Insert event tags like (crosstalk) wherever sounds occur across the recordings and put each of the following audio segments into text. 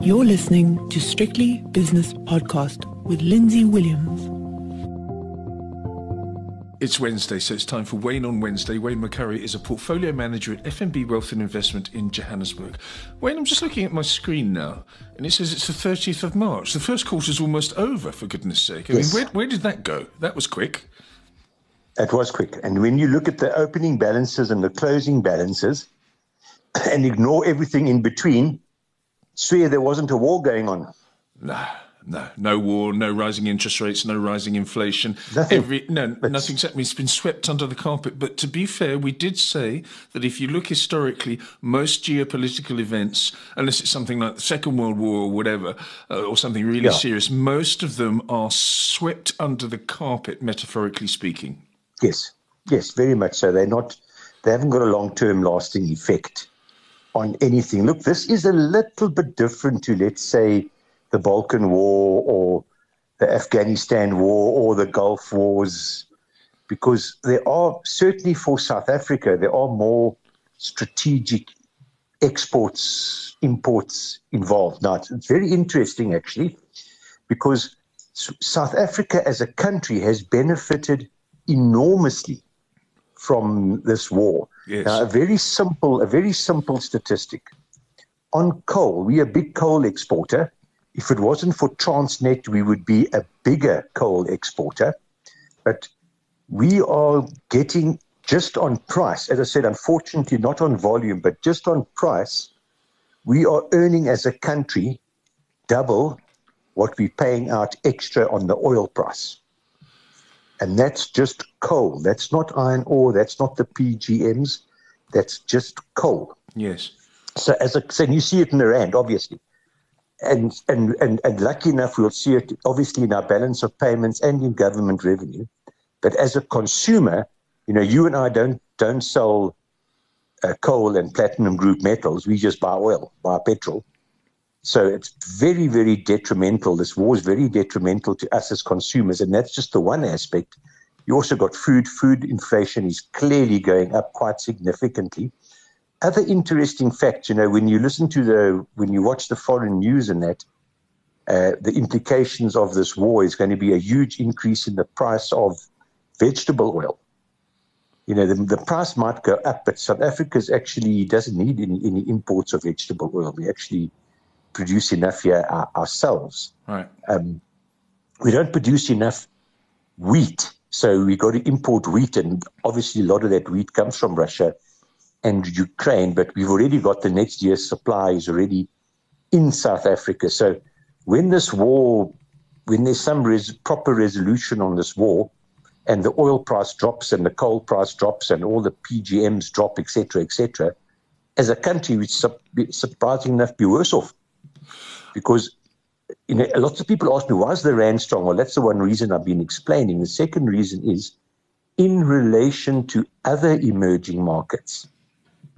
You're listening to Strictly Business Podcast with Lindsay Williams. It's Wednesday, so it's time for Wayne on Wednesday. Wayne McCurrie is a portfolio manager at FNB Wealth and Investment in Johannesburg. Wayne, I'm just looking at my screen now, and it says it's the 30th of March. The first quarter is almost over, for goodness sake. I Yes. mean, where, where did that go? That was quick. That was quick. And when you look at the opening balances and the closing balances (coughs) and ignore everything in between, swear there wasn't a war going on. No, no, no war, no rising interest rates, no rising inflation. Nothing. Every no, nothing's happened. It's been swept under the carpet. But to be fair, we did say that if you look historically, most geopolitical events, unless it's something like the Second World War or whatever, uh, or something really Yeah. serious, most of them are swept under the carpet, metaphorically speaking. Yes, yes, very much so. They're not, they haven't got a long term lasting effect on anything. Look, this is a little bit different to, let's say, the Balkan War or the Afghanistan War or the Gulf Wars, because there are, certainly for South Africa, there are more strategic exports, imports involved. Now, it's, very interesting, actually, because South Africa as a country has benefited enormously from this war. Yes. Now, a very simple, a very simple statistic. On coal, we're a big coal exporter. If it wasn't for Transnet, we would be a bigger coal exporter. But we are getting just on price, as I said, unfortunately, not on volume, but just on price, we are earning as a country double what we're paying out extra on the oil price. And that's just coal. That's not iron ore. That's not the PGMs. That's just coal. Yes. So as a so you see it in the rand, obviously, and and and and lucky enough, we'll see it obviously in our balance of payments and in government revenue. But as a consumer, you know, you and I don't don't sell uh, coal and platinum group metals. We just buy oil, buy petrol. So it's very very detrimental. This war is very detrimental to us as consumers, and that's just the one aspect. You also got food. Food inflation is clearly going up quite significantly other interesting fact, you know, when you listen to the, when you watch the foreign news and that, uh, the implications of this war is going to be a huge increase in the price of vegetable oil. You know, the, the price might go up, but South Africa's actually doesn't need any, any imports of vegetable oil. We actually produce enough here ourselves Right. um, we don't produce enough wheat. So we got to import wheat, and obviously a lot of that wheat comes from Russia and Ukraine. But we've already got the next year's supply is already in South Africa. So when this war, when there's some res- proper resolution on this war, and the oil price drops and the coal price drops and all the PGMs drop, etc., etc., as a country, we sup- surprisingly enough be worse off because you know, lots of people ask me, why is the Rand strong? Well, that's the one reason I've been explaining. The second reason is in relation to other emerging markets,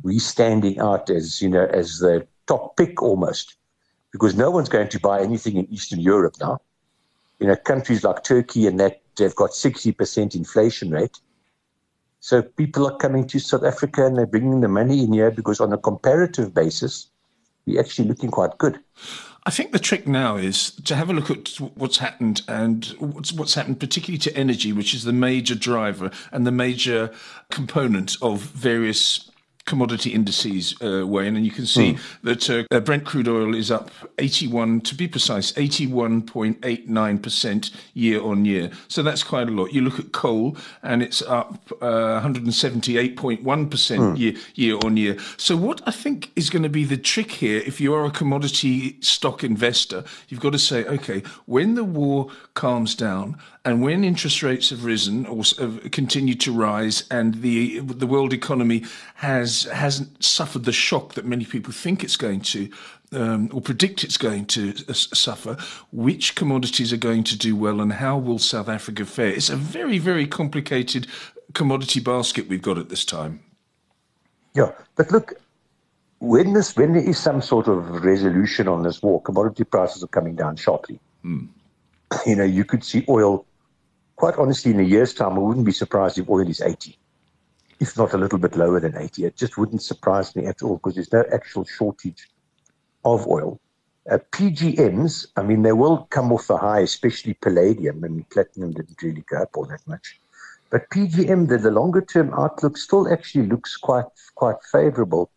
we standing out as, you know, as the top pick almost, because no one's going to buy anything in Eastern Europe now. You know, countries like Turkey and that, they've got 60% inflation rate. So people are coming to South Africa and they're bringing the money in here because on a comparative basis, we're actually looking quite good. I think the trick now is to have a look at what's happened and what's, what's happened, particularly to energy, which is the major driver and the major component of various commodity indices, uh, Wayne. And you can see that uh, uh, Brent crude oil is up 81, to be precise, 81.89% year on year. So that's quite a lot. You look at coal and it's up uh, 178.1% year, year on year. So what I think is going to be the trick here, if you are a commodity stock investor, you've got to say, okay, when the war calms down and when interest rates have risen or have continued to rise and the the world economy has hasn't suffered the shock that many people think it's going to um, or predict it's going to uh, suffer, which commodities are going to do well and how will South Africa fare? It's a very, very complicated commodity basket we've got at this time. Yeah, but look, when this when there is some sort of resolution on this war, commodity prices are coming down sharply. You know, you could see oil. Quite honestly, in a year's time, I wouldn't be surprised if oil is eighty, if not a little bit lower than eighty. It just wouldn't surprise me at all because there's no actual shortage of oil. Uh, PGMs, I mean, they will come off the high, especially palladium, I mean, platinum didn't really go up all that much. But PGM, the, the longer term outlook still actually looks quite quite favorable.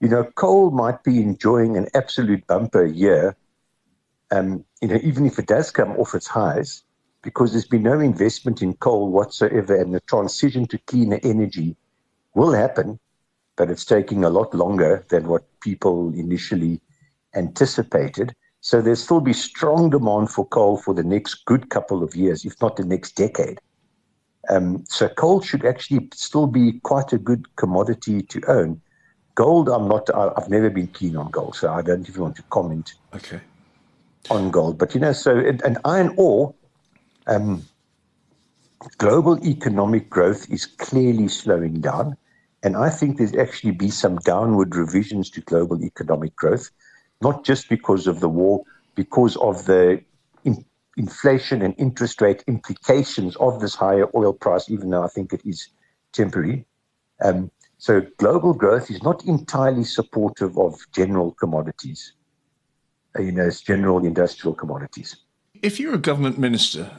You know, coal might be enjoying an absolute bumper year, um, you know, even if it does come off its highs, because there's been no investment in coal whatsoever, and the transition to cleaner energy will happen, but it's taking a lot longer than what people initially anticipated. So there'll still be strong demand for coal for the next good couple of years, if not the next decade. Um, so coal should actually still be quite a good commodity to own. Gold, I'm not. I've never been keen on gold, so I don't even want to comment. Okay. On gold, but you know, so and, and iron ore, um, global economic growth is clearly slowing down, and I think there's actually be some downward revisions to global economic growth, not just because of the war, because of the inflation and interest rate implications of this higher oil price, even though I think it is temporary. Um, so global growth is not entirely supportive of general commodities, uh, you know, general industrial commodities. If you're a government minister,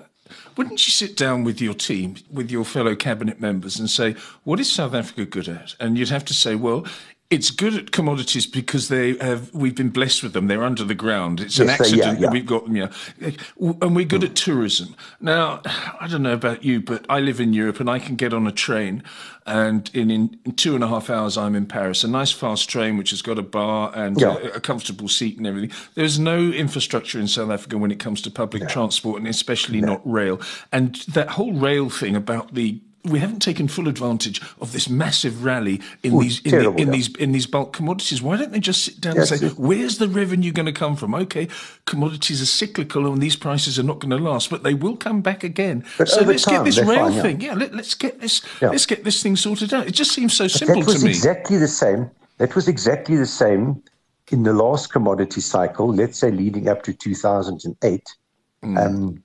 wouldn't you sit down with your team, with your fellow cabinet members, and say, what is South Africa good at? And you'd have to say, well, it's good at commodities because they have we've been blessed with them. They're under the ground. It's an yes, accident. Yeah, yeah. We've got them, yeah. And we're good mm. at tourism. Now, I don't know about you, but I live in Europe and I can get on a train and in, in, in two and a half hours I'm in Paris. A nice fast train which has got a bar and yeah. a, a, comfortable seat and everything. There's no infrastructure in South Africa when it comes to public transport and especially not rail. And that whole rail thing about the we haven't taken full advantage of this massive rally in Ooh, these in, terrible, the, in yeah. these in these bulk commodities. Why don't they just sit down yes, and say, "Where's the revenue going to come from?" Okay, commodities are cyclical and these prices are not going to last, but they will come back again. But so let's time, get this rail fine, thing. Yeah, let, us get this. Yeah. Let's get this thing sorted out. It just seems so but simple that was to me. Exactly the same. That was exactly the same in the last commodity cycle. Let's say leading up to 2008. Mm. Um,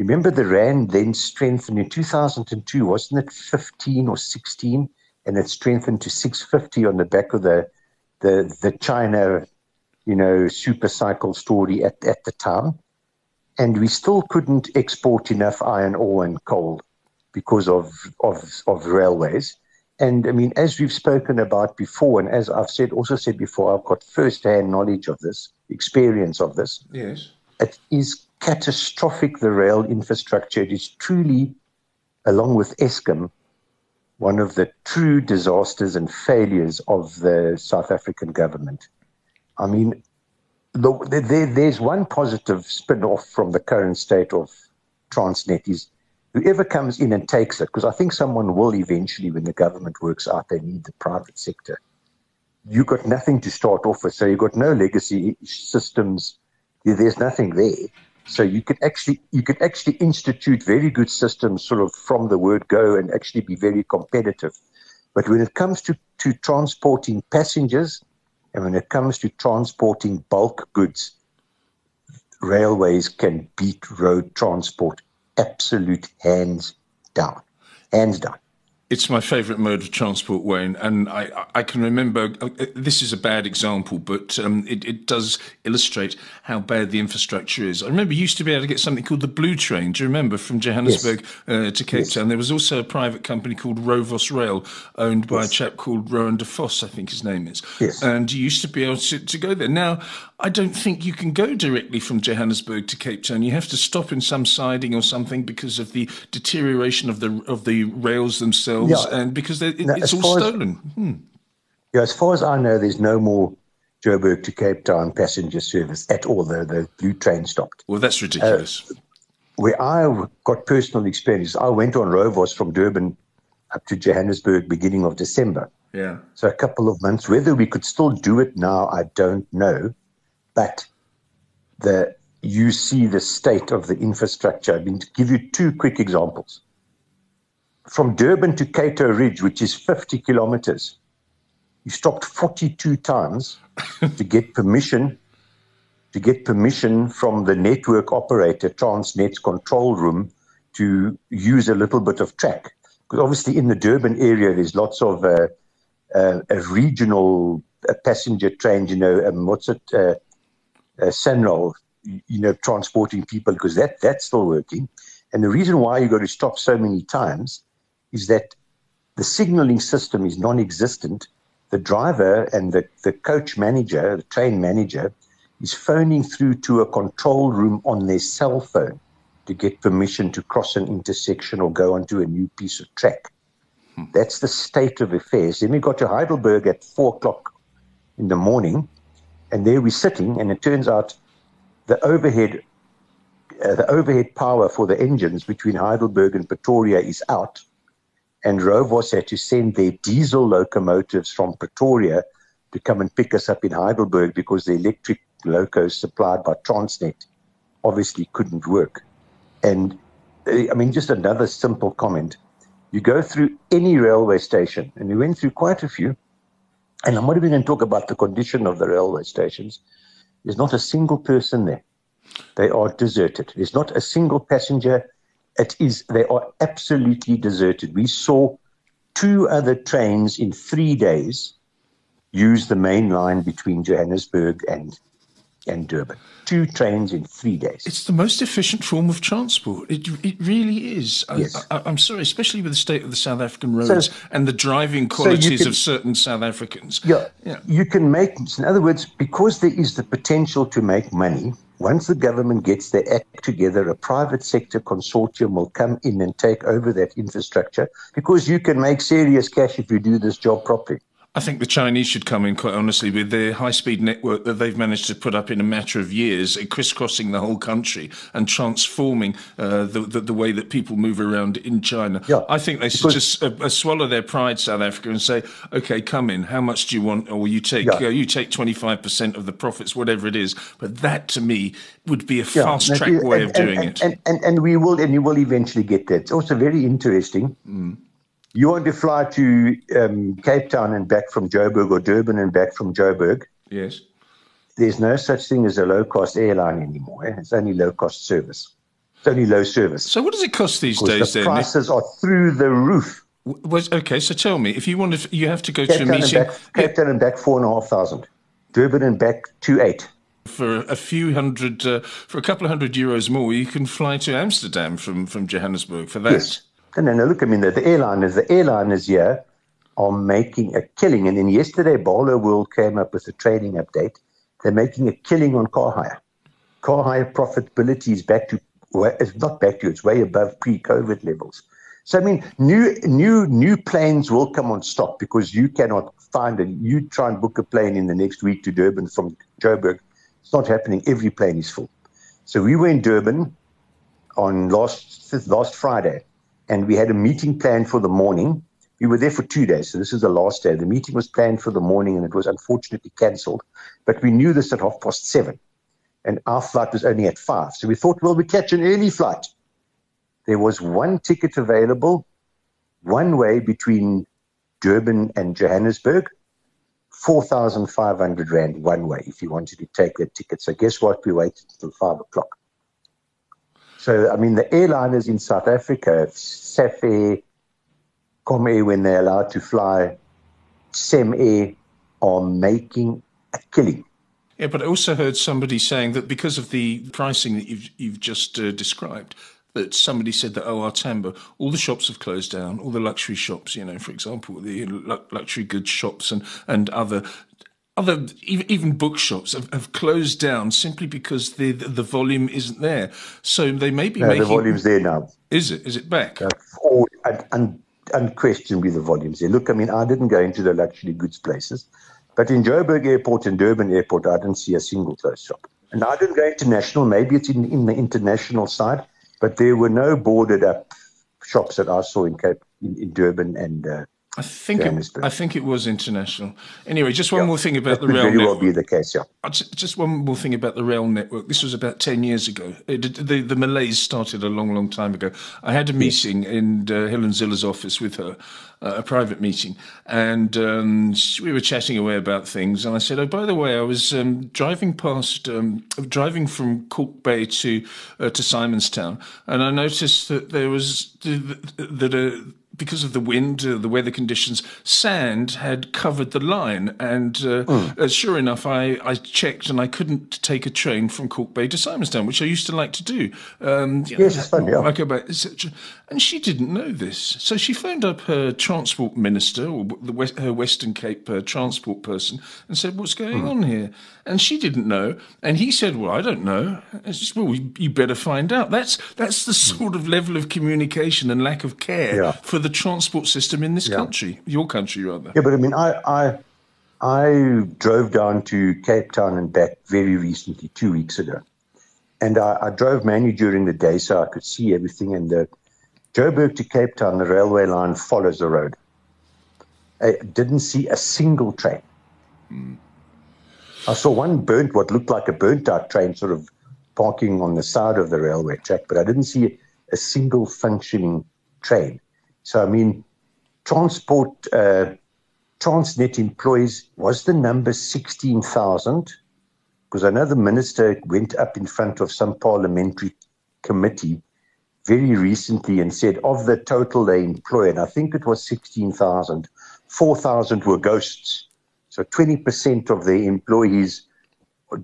Remember, the Rand then strengthened in 2002, wasn't it 15 or 16? And it strengthened to 650 on the back of the, the, the China, you know, super cycle story at, at the time. And we still couldn't export enough iron ore and coal because of, of, of railways. And I mean, as we've spoken about before, and as I've said, also said before, I've got first-hand knowledge of this, experience of this. Yes, it is catastrophic the rail infrastructure. It is truly, along with Eskom, one of the true disasters and failures of the South African government. I mean, the, there, there's one positive spin off from the current state of Transnet is whoever comes in and takes it, because I think someone will eventually, when the government works out, they need the private sector. You've got nothing to start off with, so you've got no legacy systems. There's nothing there. So you could actually you could actually institute very good systems sort of from the word go and actually be very competitive. But when it comes to, to transporting passengers and when it comes to transporting bulk goods, railways can beat road transport absolute hands down. Hands down. It's my favourite mode of transport, Wayne, and I, I can remember. Uh, this is a bad example, but um, it, it, does illustrate how bad the infrastructure is. I remember you used to be able to get something called the Blue Train. Do you remember from Johannesburg yes. uh, to Cape yes. Town? There was also a private company called Rovos Rail, owned by yes. a chap called Rowan de Vos, I think his name is. Yes. And you used to be able to, to go there. Now, I don't think you can go directly from Johannesburg to Cape Town. You have to stop in some siding or something because of the deterioration of the of the rails themselves, yeah. and because it, now, it's all stolen. As, hmm. Yeah, as far as I know, there's no more Joburg to Cape Town passenger service at all. The the blue train stopped. Well, that's ridiculous. Uh, where I got personal experience, I went on Rovos from Durban up to Johannesburg beginning of December. Yeah. So a couple of months. Whether we could still do it now, I don't know but the you see the state of the infrastructure. I'm going to give you two quick examples. From Durban to Cato Ridge, which is 50 kilometers, you stopped 42 times (laughs) to get permission to get permission from the network operator, Transnet's control room, to use a little bit of track. Because obviously in the Durban area, there's lots of uh, uh, regional uh, passenger trains, you know, um, what's it, uh, uh, you know, transporting people because that that's still working. And the reason why you got to stop so many times is that the signaling system is non-existent. The driver and the, the coach manager, the train manager, is phoning through to a control room on their cell phone to get permission to cross an intersection or go onto a new piece of track. Hmm. That's the state of affairs. Then we got to Heidelberg at four o'clock in the morning, and there we're sitting, and it turns out the overhead uh, the overhead power for the engines between Heidelberg and Pretoria is out, and Rovos had to send their diesel locomotives from Pretoria to come and pick us up in Heidelberg because the electric locos supplied by Transnet obviously couldn't work. And uh, I mean, just another simple comment. You go through any railway station, and we went through quite a few, and I'm not even going to talk about the condition of the railway stations. There's not a single person there. They are deserted. There's not a single passenger. It is, they are absolutely deserted. We saw two other trains in three days use the main line between Johannesburg and and Durban. Two trains in three days. It's the most efficient form of transport. It, it really is. Yes. I, am sorry, especially with the state of the South African roads so, and the driving qualities so can, of certain South Africans. Yeah, yeah, you can make, in other words, because there is the potential to make money, once the government gets their act together, a private sector consortium will come in and take over that infrastructure because you can make serious cash if you do this job properly. I think the Chinese should come in, quite honestly, with their high speed network that they've managed to put up in a matter of years, crisscrossing the whole country and transforming uh, the, the, the, way that people move around in China. Yeah, I think they should just uh, uh, swallow their pride, South Africa, and say, okay, come in. How much do you want? Or you take, yeah. uh, you take 25% of the profits, whatever it is. But that to me would be a yeah, fast track way and, of doing and, it. And, and, and we will, and you will eventually get that. It's also very interesting. Mm you want to fly to um, Cape Town and back from Joburg or Durban and back from Joburg. Yes. There's no such thing as a low cost airline anymore. Eh? It's only low cost service. It's only low service. So what does it cost these days? The then? prices are through the roof. Was okay. So tell me, if you want to, you have to go Cape to a meeting. Back, Cape Town and back four and a half thousand. Durban and back two eight. For a few hundred, uh, for a couple of hundred euros more, you can fly to Amsterdam from from Johannesburg for that. Yes. No, no, look, I mean, the, the airliners, the airliners here are making a killing. And then yesterday, Barloworld came up with a trading update. They're making a killing on car hire. Car hire profitability is back to, it's not back to, it's way above pre-COVID levels. So I mean, new new new planes will come on stock because you cannot find it. You try and book a plane in the next week to Durban from Joburg. It's not happening. Every plane is full. So we were in Durban on last last Friday and we had a meeting planned for the morning. We were there for two days, so this is the last day. The meeting was planned for the morning, and it was unfortunately cancelled. But we knew this at half past seven, and our flight was only at five. So we thought, well, we catch an early flight. There was one ticket available, one way between Durban and Johannesburg, 4,500 Rand one way if you wanted to take that ticket. So guess what? We waited until five o'clock. So, I mean, the airliners in South Africa, Safair, Comair, when they're allowed to fly, CemAir, are making a killing. Yeah, but I also heard somebody saying that because of the pricing that you've you've just uh, described, that somebody said that oh, our Tambo, all the shops have closed down, all the luxury shops, you know, for example, the luxury goods shops and and other other even bookshops have, have, closed down simply because the, the, the volume isn't there. So they may be no, making the volume's there now. Is it? Is it back? Uh, un, un, unquestionably, the volume's there. Look, I mean, I didn't go into the luxury goods places, but in Joburg Airport and Durban Airport, I didn't see a single closed shop. And I didn't go international. Maybe it's in, in the international side, but there were no boarded up shops that I saw in Cape in, in Durban and. Uh, I think it, I think it was international. Anyway, just one yeah, more thing about the (laughs) rail very network. well be the case, yeah. Just one more thing about the rail network. This was about ten years ago. It, the the Malays started a long, long time ago. I had a meeting yes. in uh, Helen Zille's office with her, uh, a private meeting, and um, we were chatting away about things. And I said, "Oh, by the way, I was um, driving past, um, driving from Kalk Bay to uh, to Simonstown, and I noticed that there was that a because of the wind, uh, the weather conditions, sand had covered the line. And uh, mm. sure enough, I, I checked and I couldn't take a train from Kalk Bay to Simonstown, which I used to like to do. Um, yes, it's fun, yeah. I go back, and she didn't know this. So she phoned up her transport minister, or the West, her Western Cape uh, transport person, and said, What's going mm. on here? And she didn't know. And he said, Well, I don't know. Just, well, you better find out. That's, that's the hmm. sort of level of communication and lack of care yeah. for the transport system in this yeah. country, your country, rather. Yeah, but I mean, I, I, I drove down to Cape Town and back very recently, two weeks ago. And I, I drove mainly during the day so I could see everything. And the Joburg to Cape Town, the railway line follows the road. I didn't see a single train. Mm. I saw one burnt, what looked like a burnt out train, sort of parking on the side of the railway track, but I didn't see a single functioning train. So, I mean, transport, uh, Transnet employees, was the number 16,000? Because I know the minister went up in front of some parliamentary committee very recently and said of the total they employ, and I think it was 16,000, 4,000 were ghosts. So 20% of their employees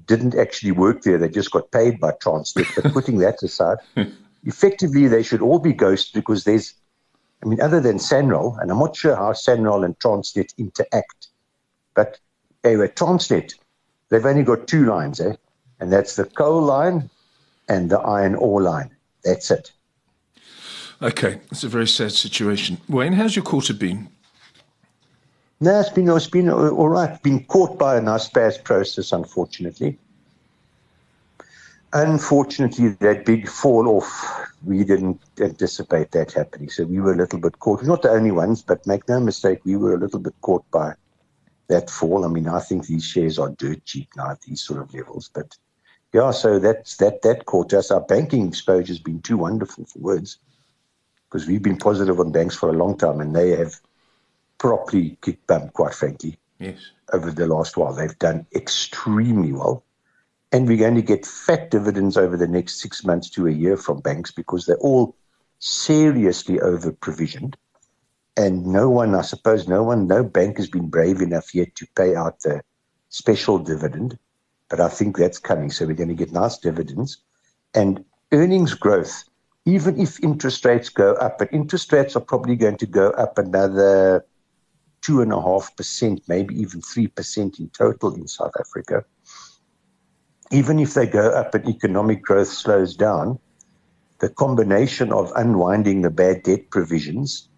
didn't actually work there. They just got paid by Transnet. But putting that aside, (laughs) effectively they should all be ghosts because there's, I mean, other than Sanral, and I'm not sure how Sanral and Transnet interact, but anyway, Transnet, they've only got two lines, eh? And that's the coal line and the iron ore line. That's it. Okay, it's a very sad situation. Wayne, how's your quarter been? No, it's been, it's been all right. Been caught by a Naspers Prosus, unfortunately. Unfortunately, that big fall off, we didn't anticipate that happening. So we were a little bit caught. We're not the only ones, but make no mistake, we were a little bit caught by that fall. I mean, I think these shares are dirt cheap now at these sort of levels. But yeah, so that's that that caught us. Our banking exposure has been too wonderful for words because we've been positive on banks for a long time and they have properly kicked bum, quite frankly. Yes. Over the last while, they've done extremely well. And we're going to get fat dividends over the next six months to a year from banks because they're all seriously over provisioned. And no one, I suppose, no one, no bank has been brave enough yet to pay out the special dividend. But I think that's coming. So we're going to get nice dividends. And earnings growth, even if interest rates go up, but interest rates are probably going to go up another 2.5%, maybe even 3% in total in South Africa, even if they go up and economic growth slows down, the combination of unwinding the bad debt provisions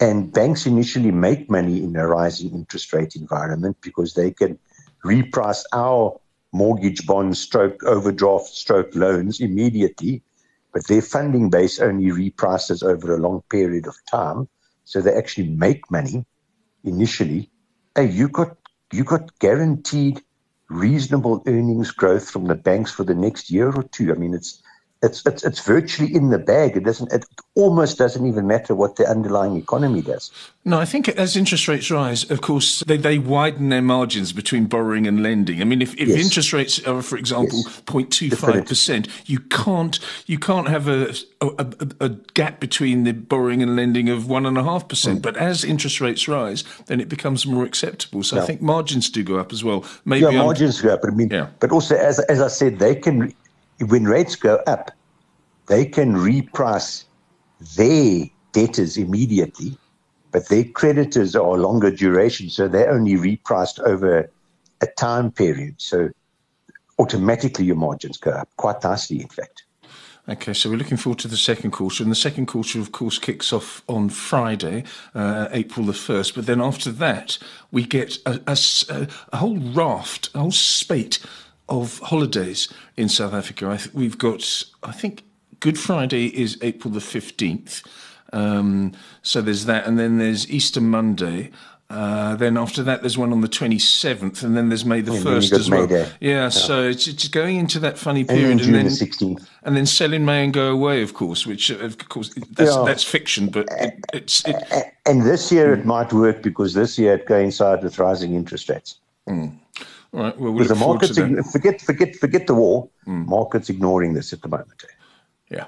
and banks initially make money in a rising interest rate environment because they can reprice our mortgage bonds, stroke overdraft stroke loans immediately, but their funding base only reprices over a long period of time. So they actually make money initially, hey, you got you got guaranteed reasonable earnings growth from the banks for the next year or two. I mean, it's it's it's, it's virtually in the bag. It doesn't. It almost doesn't even matter what the underlying economy does. No, I think as interest rates rise, of course, they, they widen their margins between borrowing and lending. I mean, if, if yes. interest rates are, for example, 0.25 percent, you can't you can't have a, a, a, gap between the borrowing and lending of one and a half percent. Mm. But as interest rates rise, then it becomes more acceptable. So I think margins do go up as well. Maybe yeah, margins go up. But I mean, yeah. but also as as I said, they can when rates go up, they can reprice their debtors immediately, but their creditors are longer duration, so they're only repriced over a time period. So automatically your margins go up quite nicely, in fact. Okay, so we're looking forward to the second quarter, and the second quarter, of course, kicks off on Friday, uh, April the first. But then after that, we get a, a, a whole raft, a whole spate of holidays in South Africa. I th- we've got, I think, Good Friday is April the 15th. Um, so there's that. And then there's Easter Monday. Uh, then after that, there's one on the 27th, and then there's May the 1st as well. Yeah, yeah, so it's, it's going into that funny period. And then June and then, the 16th. And then sell in May and go away, of course, which, uh, of course, that's, yeah. that's fiction, but it, it's. It, and this year it might work because this year it coincides with rising interest rates. Mm. All right. Well, we'll the markets forget forget forget the war. Mm. Markets ignoring this at the moment. Yeah,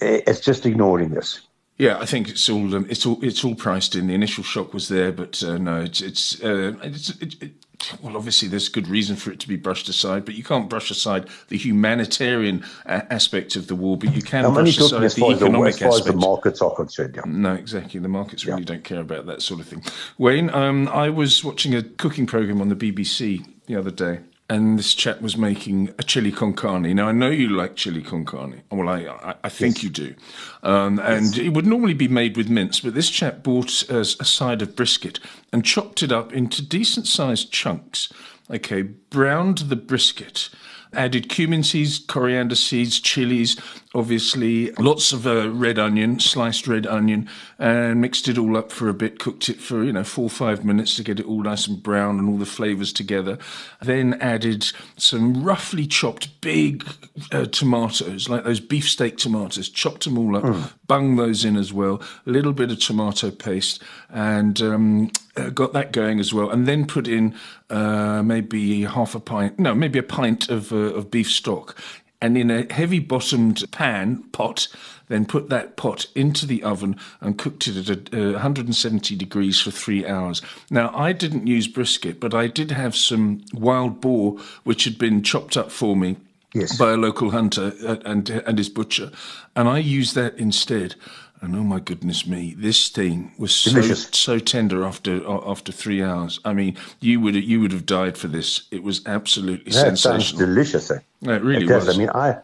it's just ignoring this. Yeah, I think it's all um, it's all it's all priced in. The initial shock was there, but uh, no, it's it's, uh, it's it, it, well, obviously there's good reason for it to be brushed aside, but you can't brush aside the humanitarian aspect of the war, but you can I'm brush aside as the economic the, as aspect. As the markets are concerned, yeah. No, exactly. The markets really yeah. don't care about that sort of thing. Wayne, um, I was watching a cooking program on the BBC the other day, and this chap was making a chili con carne. Now I know you like chili con carne. Well, I I, I think yes. you do, um, and yes. it would normally be made with mince, but this chap bought a, a side of brisket and chopped it up into decent sized chunks. Okay, browned the brisket added cumin seeds, coriander seeds, chilies, obviously lots of uh, red onion, sliced red onion, and mixed it all up for a bit. Cooked it for you know four or five minutes to get it all nice and brown and all the flavors together. Then added some roughly chopped big uh, tomatoes, like those beefsteak tomatoes. Chopped them all up, mm. bung those in as well. A little bit of tomato paste, and um, uh, got that going as well. And then put in uh, maybe half a pint, no, maybe a pint of uh, of beef stock and in a heavy bottomed pan pot then put that pot into the oven and cooked it at a, uh, 170 degrees for three hours. Now, I didn't use brisket, but I did have some wild boar which had been chopped up for me yes. by a local hunter uh, and, and his butcher, and I used that instead. And oh my goodness me, this thing was so so tender after after three hours. I mean, you would you would have died for this. It was absolutely that sensational. sounds delicious. Eh? No, it really it was. I mean, I,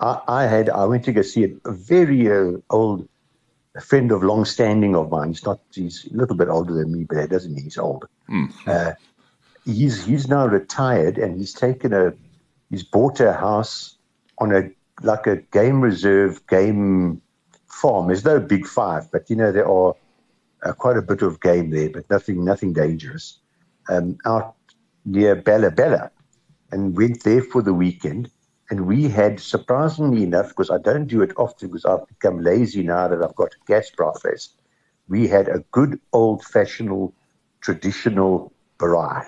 I, I had I went to go see a, a very uh, old friend of long standing of mine. He's not he's a little bit older than me, but that doesn't mean he's old. Mm. Uh, he's he's now retired and he's taken a he's bought a house on a like a game reserve game farm. There's no big five, but you know there are uh, quite a bit of game there, but nothing nothing dangerous. Um, out near Bela-Bela, and went there for the weekend. And we had, surprisingly enough, because I don't do it often because I've become lazy now that I've got a gas braai we had a good old fashioned traditional braai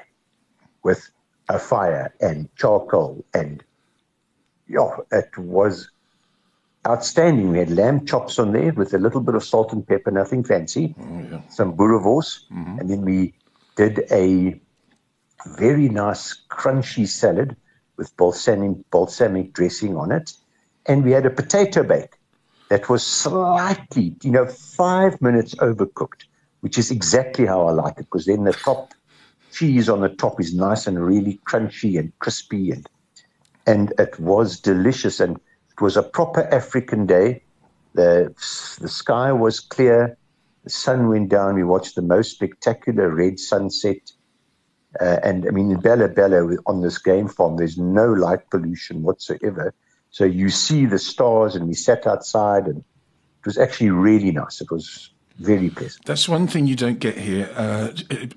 with a fire and charcoal and yeah, it was outstanding. We had lamb chops on there with a little bit of salt and pepper, nothing fancy, oh, yeah. some boerewors, mm-hmm. and then we did a very nice crunchy salad with balsamic, balsamic dressing on it. And we had a potato bake that was slightly, you know, five minutes overcooked, which is exactly how I like it, because then the top cheese on the top is nice and really crunchy and crispy and and it was delicious and it was a proper African day. The the sky was clear, the sun went down. We watched the most spectacular red sunset uh, and I mean, in Bela-Bela, on this game farm, there's no light pollution whatsoever. So you see the stars, and we sat outside, and it was actually really nice. It was That's one thing you don't get here. Uh,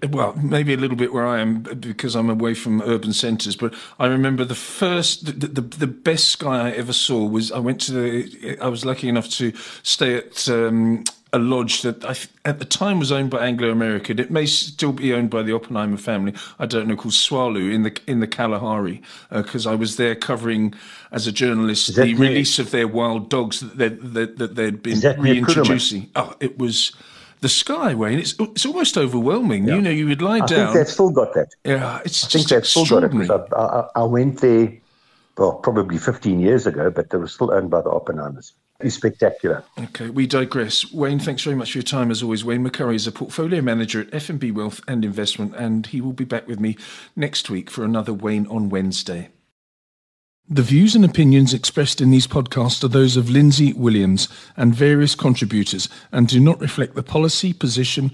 well, maybe a little bit where I am because I'm away from urban centres. But I remember the first, the, the, the best sky I ever saw was I went to the. I was lucky enough to stay at. Um, a lodge that I, at the time was owned by Anglo American. It may still be owned by the Oppenheimer family. I don't know, called Tswalu in the in the Kalahari, because uh, I was there covering as a journalist the near, release of their wild dogs that they, that, that they'd been reintroducing. Oh, it was the sky, Wayne. it's it's almost overwhelming. Yeah. You know, you would lie I down. I think they've still got that. Yeah, it's I think they've still got it. I, I, I went there, well, probably 15 years ago, but they were still owned by the Oppenheimers is spectacular. Okay, we digress. Wayne, thanks very much for your time as always. Wayne McCurrie is a portfolio manager at FNB Wealth and Investment, and he will be back with me next week for another Wayne on Wednesday. The views and opinions expressed in these podcasts are those of Lindsay Williams and various contributors and do not reflect the policy, position,